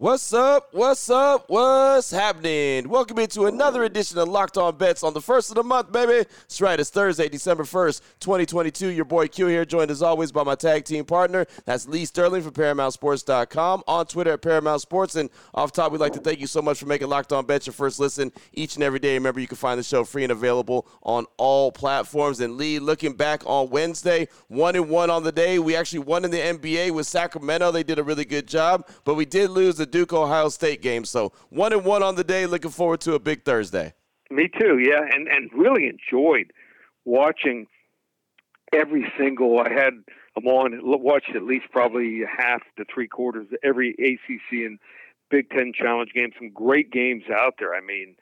What's up? What's up? What's happening? Welcome into another edition of Locked On Bets on the first of the month, baby. That's right. It's Thursday, December 1st, 2022. Your boy Q here, joined as always by my tag team partner. That's Lee Sterling from ParamountSports.com. On Twitter at Paramount Sports. And off top, we'd like to thank you so much for making Locked On Bets your first listen each and every day. Remember, you can find the show free and available on all platforms. And Lee, looking back on Wednesday, one and one on the day. We actually won in the NBA with Sacramento. They did a really good job, but we did lose the Duke Ohio State game. So one and one on the day. Looking forward to a big Thursday. Me too. Yeah, and and really enjoyed watching every single. I had them on. Watched at least probably half to three quarters every ACC and Big Ten Challenge game. Some great games out there. I mean,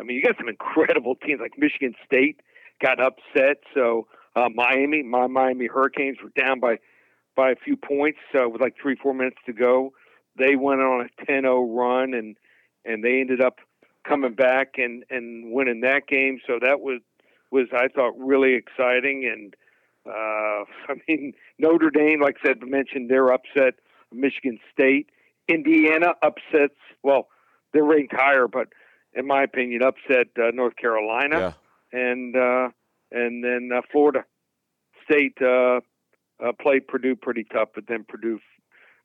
I mean, you got some incredible teams like Michigan State got upset. So uh, Miami, my Miami Hurricanes were down by by a few points uh, with like three four minutes to go they went on a 10-0 run and and they ended up coming back and and winning that game. So that was was I thought really exciting and uh, I mean Notre Dame, like I said, mentioned they're upset Michigan State. Indiana upsets well, they're ranked higher, but in my opinion, upset uh, North Carolina, yeah. and uh, and then uh, Florida State uh, uh, played Purdue pretty tough, but then Purdue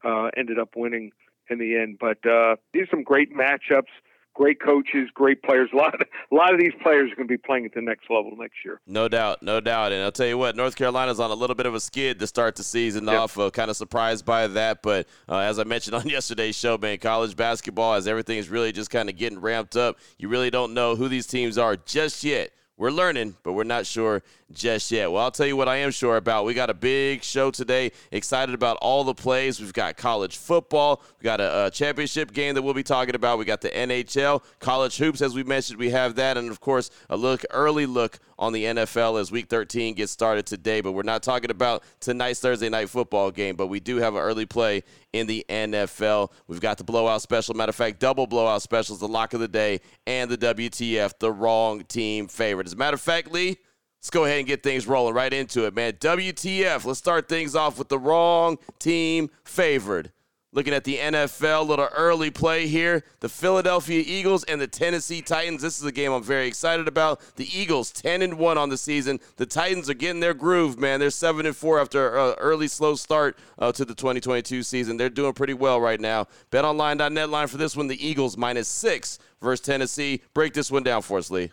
uh, ended up winning in the end. But uh, these are some great matchups. Great coaches, great players. A lot, of, a lot of these players are going to be playing at the next level next year. No doubt, no doubt. And I'll tell you what, North Carolina's on a little bit of a skid to start the season yep. off. Uh, kind of surprised by that, but uh, as I mentioned on yesterday's show, man, college basketball, as everything is really just kind of getting ramped up, you really don't know who these teams are just yet. We're learning, but we're not sure just yet. Well, I'll tell you what I am sure about. We got a big show today. Excited about all the plays. We've got college football. We got a, a, championship game that we'll be talking about. We got the NHL, college hoops, as we mentioned. We have that, and of course, a look, early look on the NFL as Week 13 gets started today. But we're not talking about tonight's Thursday night football game. But we do have an early play in the NFL. We've got the blowout special. Matter of fact, double blowout specials, the lock of the day, and the WTF, the wrong team favorite. As a matter of fact, Lee, let's go ahead and get things rolling right into it, man. WTF, let's start things off with the wrong team favored. Looking at the NFL, little early play here. The Philadelphia Eagles and the Tennessee Titans. This is a game I'm very excited about. The Eagles 10 and 1 on the season. The Titans are getting their groove, man. They're 7 and 4 after an early slow start uh, to the 2022 season. They're doing pretty well right now. BetOnline.net line for this one: the Eagles minus six versus Tennessee. Break this one down for us, Lee.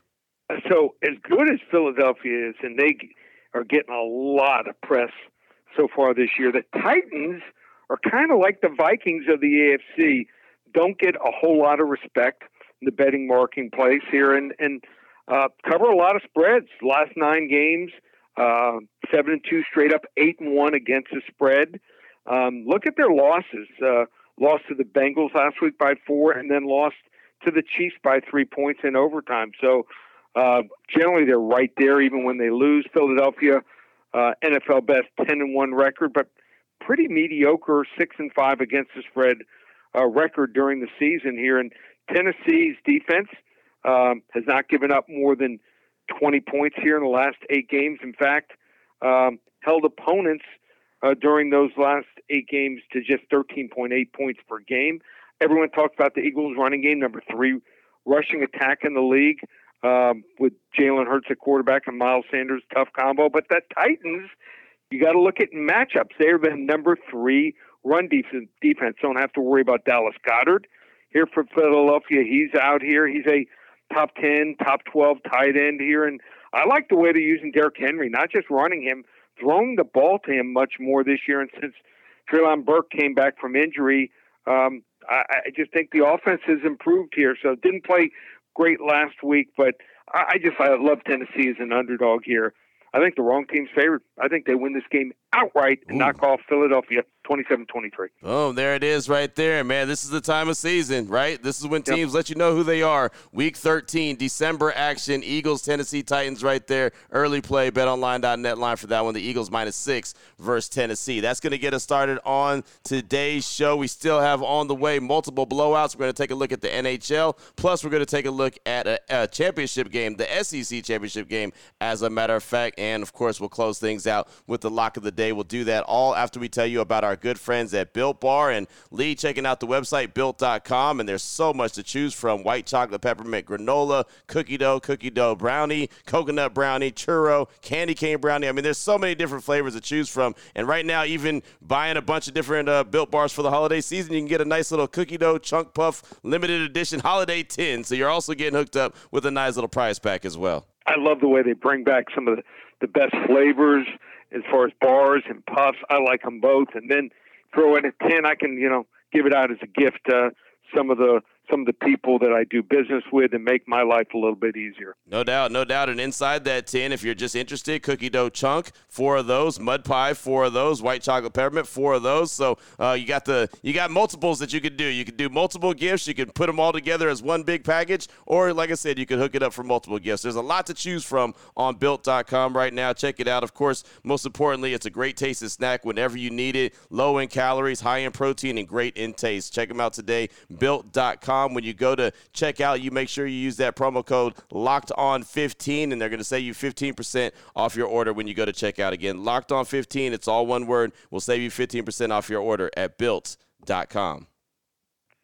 So as good as Philadelphia is, and they are getting a lot of press so far this year, the Titans are kind of like the Vikings of the AFC. Don't get a whole lot of respect in the betting marking place here, and and uh, cover a lot of spreads. Last nine games, uh, seven and two straight up, eight and one against the spread. Um, look at their losses. Uh, lost to the Bengals last week by four, and then lost to the Chiefs by three points in overtime. So uh, generally, they're right there, even when they lose. Philadelphia, uh, NFL best ten and one record, but pretty mediocre six and five against the spread uh, record during the season here. And Tennessee's defense um, has not given up more than 20 points here in the last eight games. In fact, um, held opponents uh, during those last eight games to just 13.8 points per game. Everyone talks about the Eagles' running game, number three rushing attack in the league, um, with Jalen Hurts at quarterback and Miles Sanders, tough combo. But that Titans you got to look at matchups. They're the number three run defense. Defense don't have to worry about Dallas Goedert here for Philadelphia. He's out here. He's a top ten, top twelve tight end here, and I like the way they're using Derrick Henry, not just running him, throwing the ball to him much more this year. And since Treylon Burke came back from injury, um, I, I just think the offense has improved here. So didn't play great last week, but I, I just I love Tennessee as an underdog here. I think the wrong team's favored. I think they win this game outright and Ooh. knock off Philadelphia 27 23. Oh, there it is right there, man. This is the time of season, right? This is when teams yep. let you know who they are. Week 13, December action, Eagles, Tennessee Titans right there. Early play, betonline.net line for that one. The Eagles minus six versus Tennessee. That's going to get us started on today's show. We still have on the way multiple blowouts. We're going to take a look at the NHL. Plus, we're going to take a look at a, a championship game, the SEC championship game, as a matter of fact. And, of course, we'll close things out with the lock of the day today. We'll do that all after we tell you about our good friends at Built Bar and Lee checking out the website built.com. And there's so much to choose from white chocolate peppermint granola, cookie dough, cookie dough brownie, coconut brownie, churro, candy cane brownie. I mean, there's so many different flavors to choose from. And right now, even buying a bunch of different uh, Built Bars for the holiday season, you can get a nice little cookie dough chunk puff limited edition holiday tin. So you're also getting hooked up with a nice little prize pack as well. I love the way they bring back some of the, the best flavors as far as bars and puffs. I like them both. And then throw in a 10, I can, you know, give it out as a gift to some of the some of the people that I do business with and make my life a little bit easier. No doubt, no doubt. And inside that tin, if you're just interested, cookie dough chunk, four of those, mud pie, four of those, white chocolate peppermint, four of those. So uh, you got the you got multiples that you could do. You could do multiple gifts. You could put them all together as one big package, or like I said, you could hook it up for multiple gifts. There's a lot to choose from on Built.com right now. Check it out. Of course, most importantly, it's a great tasting snack whenever you need it. Low in calories, high in protein, and great in taste. Check them out today. Built.com. When you go to check out, you make sure you use that promo code locked on 15 and they're going to save you 15% off your order when you go to checkout again. Locked on 15, it's all one word. We'll save you 15% off your order at built.com.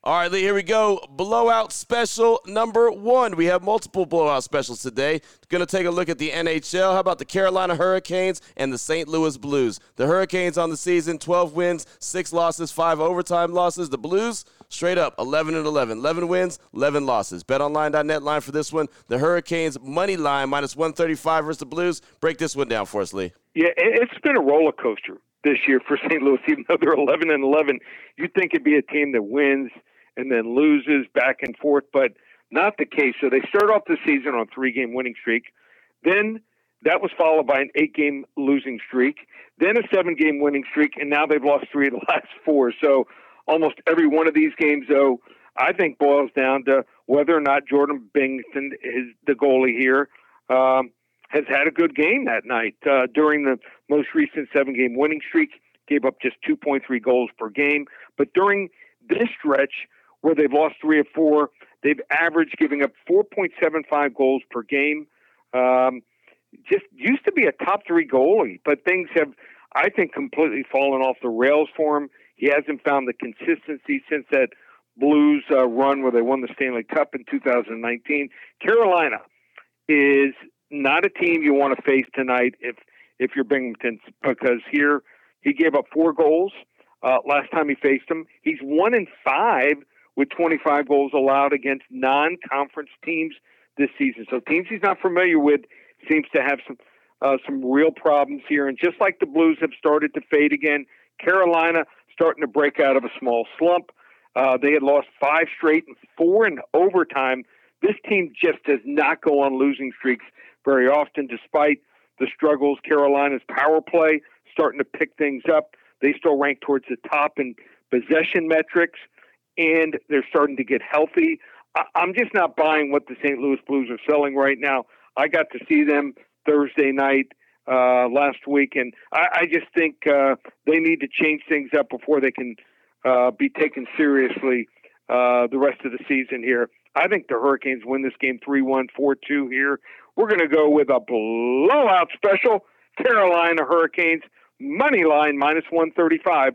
All right, Lee, here we go. Blowout special number one. We have multiple blowout specials today. Going to take a look at the NHL. How about the Carolina Hurricanes and the St. Louis Blues? The Hurricanes on the season 12 wins, 6 losses, 5 overtime losses. The Blues straight up 11 and 11. 11 wins, 11 losses. BetOnline.net line for this one. The Hurricanes money line minus 135 versus the Blues. Break this one down for us, Lee. Yeah, it's been a roller coaster this year for St. Louis, even though they're 11 and 11. You'd think it'd be a team that wins and then loses back and forth, but not the case. So they start off the season on three game winning streak. Then that was followed by an eight game losing streak, then a seven game winning streak, and now they've lost three of the last four. So almost every one of these games, though, I think boils down to whether or not Jordan Binnington is the goalie here. Um, has had a good game that night uh, during the most recent seven game winning streak. Gave up just 2.3 goals per game. But during this stretch, where they've lost three or four. They've averaged giving up 4.75 goals per game. Um, just used to be a top three goalie, but things have, I think, completely fallen off the rails for him. He hasn't found the consistency since that Blues uh, run where they won the Stanley Cup in 2019. Carolina is not a team you want to face tonight if if you're Binnington because here he gave up four goals uh, last time he faced them. He's one in five with 25 goals allowed against non-conference teams this season. So teams he's not familiar with seems to have some uh, some real problems here. And just like the Blues have started to fade again, Carolina starting to break out of a small slump. Uh, they had lost five straight and four in overtime. This team just does not go on losing streaks very often, despite the struggles. Carolina's power play starting to pick things up. They still rank towards the top in possession metrics and they're starting to get healthy. I- I'm just not buying what the St. Louis Blues are selling right now. I got to see them Thursday night uh, last week, and I, I just think uh, they need to change things up before they can uh, be taken seriously uh, the rest of the season here. I think the Hurricanes win this game 3 1, 4 2 here. We're going to go with a blowout special Carolina Hurricanes money line minus 135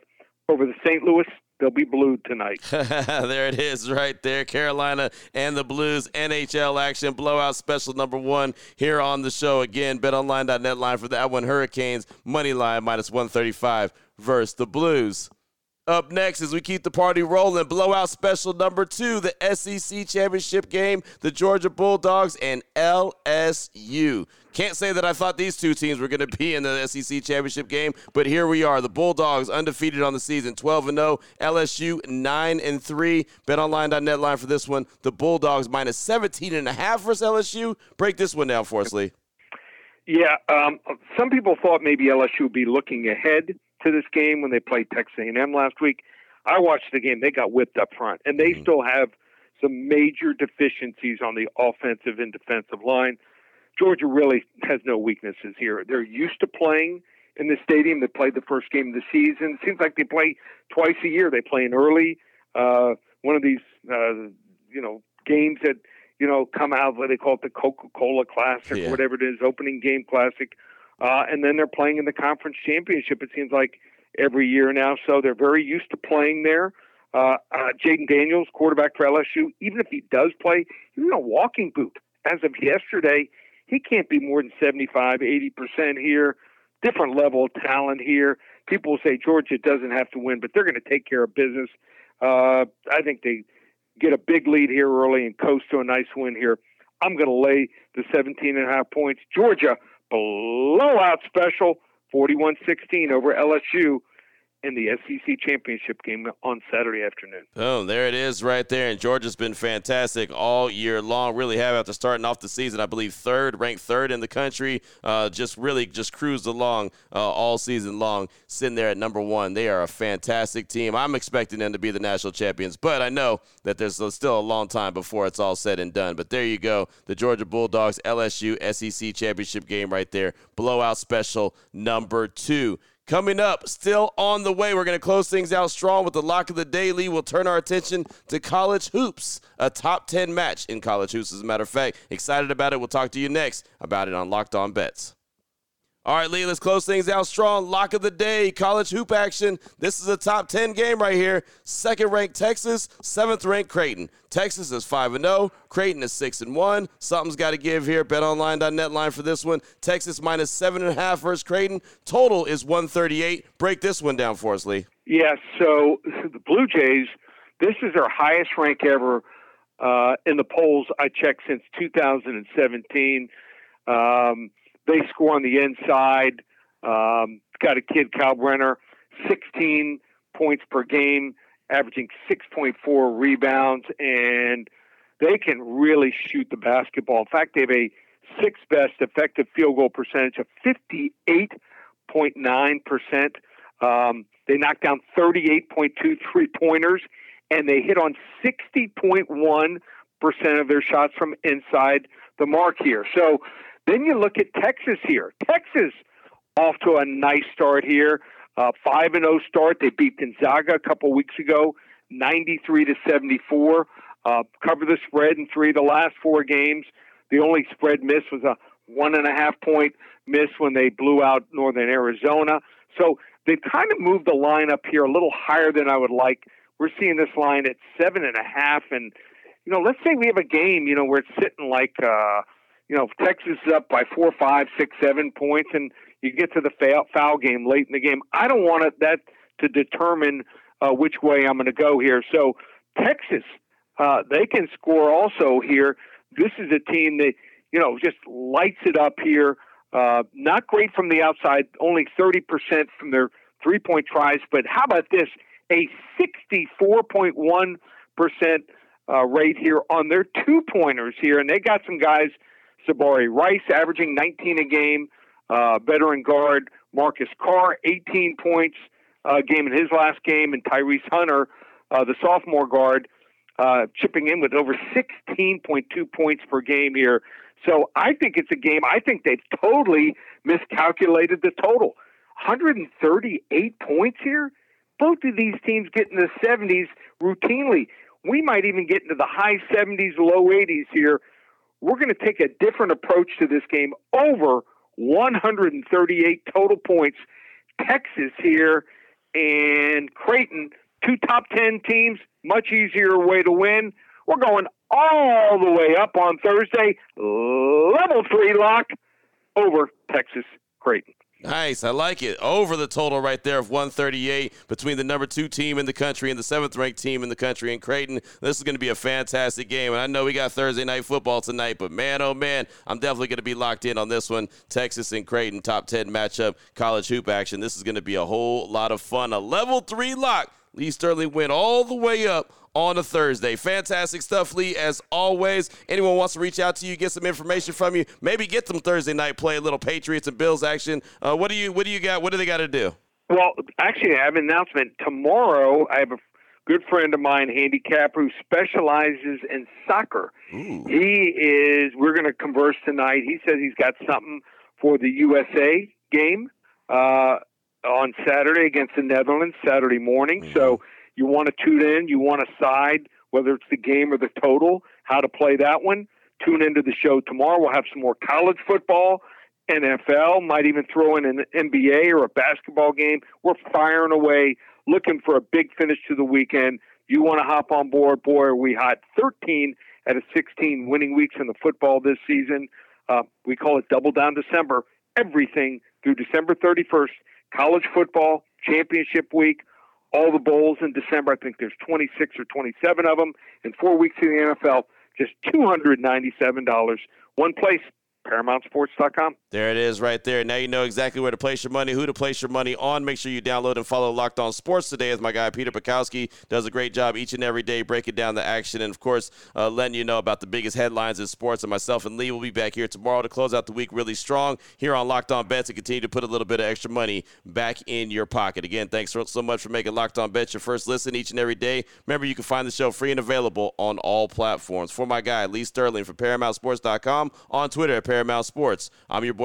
over the St. Louis they'll be blue tonight. there it is, right there. Carolina and the Blues NHL action blowout special number one here on the show. Again, betonline.net line for that one. Hurricanes money line minus 135 versus the Blues. Up next, as we keep the party rolling, blowout special number two, the SEC championship game, the Georgia Bulldogs and LSU. Can't say that I thought these two teams were going to be in the SEC championship game, but here we are. The Bulldogs undefeated on the season, 12 and 0. LSU 9 and 3. BetOnline.net line for this one. The Bulldogs minus 17 and a half versus LSU. Break this one down for us, Lee. Yeah, um, some people thought maybe LSU would be looking ahead to this game when they played Texas A&M last week. I watched the game; they got whipped up front, and they mm-hmm. still have some major deficiencies on the offensive and defensive line. Georgia really has no weaknesses here. They're used to playing in the stadium. They played the first game of the season. It seems like they play twice a year. They play in early, uh, one of these, uh, you know, games that you know come out. What they call it the Coca Cola Classic, yeah. whatever it is, opening game classic uh, and then they're playing in the conference championship. It seems like every year now, so they're very used to playing there. Uh, uh, Jayden Daniels, quarterback for LSU, even if he does play, he's in a walking boot. As of yesterday, he can't be more than 75, 80% here. Different level of talent here. People will say Georgia doesn't have to win, but they're going to take care of business. Uh, I think they get a big lead here early and coast to a nice win here. I'm going to lay the 17 and a half points. Georgia blowout special, 41-16 over LSU in the SEC championship game on Saturday afternoon. Oh, there it is right there. And Georgia's been fantastic all year long. Really have after starting off the season, I believe third, ranked third in the country. Uh, just really just cruised along uh, all season long, sitting there at number one. They are a fantastic team. I'm expecting them to be the national champions, but I know that there's still a long time before it's all said and done. But there you go, the Georgia Bulldogs LSU SEC championship game right there. Blowout special number two. Coming up, still on the way, we're going to close things out strong with the lock of the daily. We'll turn our attention to college hoops, a top 10 match in college hoops, as a matter of fact. Excited about it. We'll talk to you next about it on Locked On Bets. All right, Lee, let's close things out strong. Lock of the day, college hoop action. This is a top 10 game right here. Second ranked Texas, seventh ranked Creighton. Texas is 5 0. Creighton is 6 and 1. Something's got to give here. BetOnline.net line for this one. Texas minus 7.5 versus Creighton. Total is 138. Break this one down for us, Lee. Yeah, so the Blue Jays, this is their highest rank ever uh, in the polls I checked since 2017. Um, they score on the inside. Um, got a kid, Kalkbrenner, 16 points per game, averaging 6.4 rebounds, and they can really shoot the basketball. In fact, they have a sixth best effective field goal percentage of 58.9%. Um, they knocked down 38.2 three pointers, and they hit on 60.1% of their shots from inside the mark here. So then you look at Texas here. Texas off to a nice start here. Uh, five and zero oh start. They beat Gonzaga a couple weeks ago, ninety three to seventy four. Uh, cover the spread in three of the last four games. The only spread miss was a one and a half point miss when they blew out Northern Arizona. So they've kind of moved the line up here a little higher than I would like. We're seeing this line at seven and a half, and you know, let's say we have a game, you know, where it's sitting like uh, you know, Texas is up by four, five, six, seven points, and you get to the foul, game late in the game. I don't want it, that to determine uh, which way I'm going to go here. So Texas, uh, they can score also here. This is a team that you know just lights it up here. Uh, not great from the outside, only 30% from their three point tries. But how about this? A 64.1% uh, rate here on their two pointers here. And they got some guys Sir'Jabari Rice averaging 19 a game. Uh, veteran guard Marcus Carr, 18 points a game in his last game, and Tyrese Hunter, uh, the sophomore guard, uh, chipping in with over 16.2 points per game here. So I think it's a game. I think they've totally miscalculated the total. 138 points here. Both of these teams get in the 70s routinely. We might even get into the high 70s, low 80s here we're going to take a different approach to this game. Over 138 total points. Texas here and Creighton, two top 10 teams, much easier way to win. We're going all the way up on Thursday, level three lock over Texas Creighton. Nice. I like it. Over the total right there of 138 between the number two team in the country and the seventh ranked team in the country in Creighton. This is going to be a fantastic game. And I know we got Thursday night football tonight, but man, oh man, I'm definitely going to be locked in on this one. Texas and Creighton, top 10 matchup, college hoop action. This is going to be a whole lot of fun. A level three lock. Lee Sterling went all the way up on a Thursday. Fantastic stuff, Lee, as always. Anyone wants to reach out to you, get some information from you, maybe get some Thursday night play, a little Patriots and Bills action. Uh, what do you what do you got? What do they got to do? Well, actually, I have an announcement tomorrow. I have a good friend of mine, handicapper, who specializes in soccer. Ooh. He is. We're going to converse tonight. He says he's got something for the USA game uh, on Saturday against the Netherlands, Saturday morning. Mm-hmm. So you want to tune in, you want to side, whether it's the game or the total, how to play that one. Tune into the show tomorrow. We'll have some more college football NFL, might even throw in an NBA or a basketball game. We're firing away, looking for a big finish to the weekend. You want to hop on board? Boy, are we hot. 13 out of 16 winning weeks in the football this season. Uh, we call it Double Down December. Everything through December 31st. College football, championship week, all the bowls in December. I think there's 26 or 27 of them, and four weeks in the NFL. Just $297. One place, ParamountSports.com. There it is right there. Now you know exactly where to place your money, who to place your money on. Make sure you download and follow Locked On Sports today as my guy Peter Bukowski does a great job each and every day breaking down the action and, of course, uh, letting you know about the biggest headlines in sports. And myself and Lee will be back here tomorrow to close out the week really strong here on Locked On Bets and continue to put a little bit of extra money back in your pocket. Again, thanks so much for making Locked On Bets your first listen each and every day. Remember, you can find the show free and available on all platforms. For my guy, Lee Sterling from ParamountSports.com on Twitter at Paramount Sports. I'm your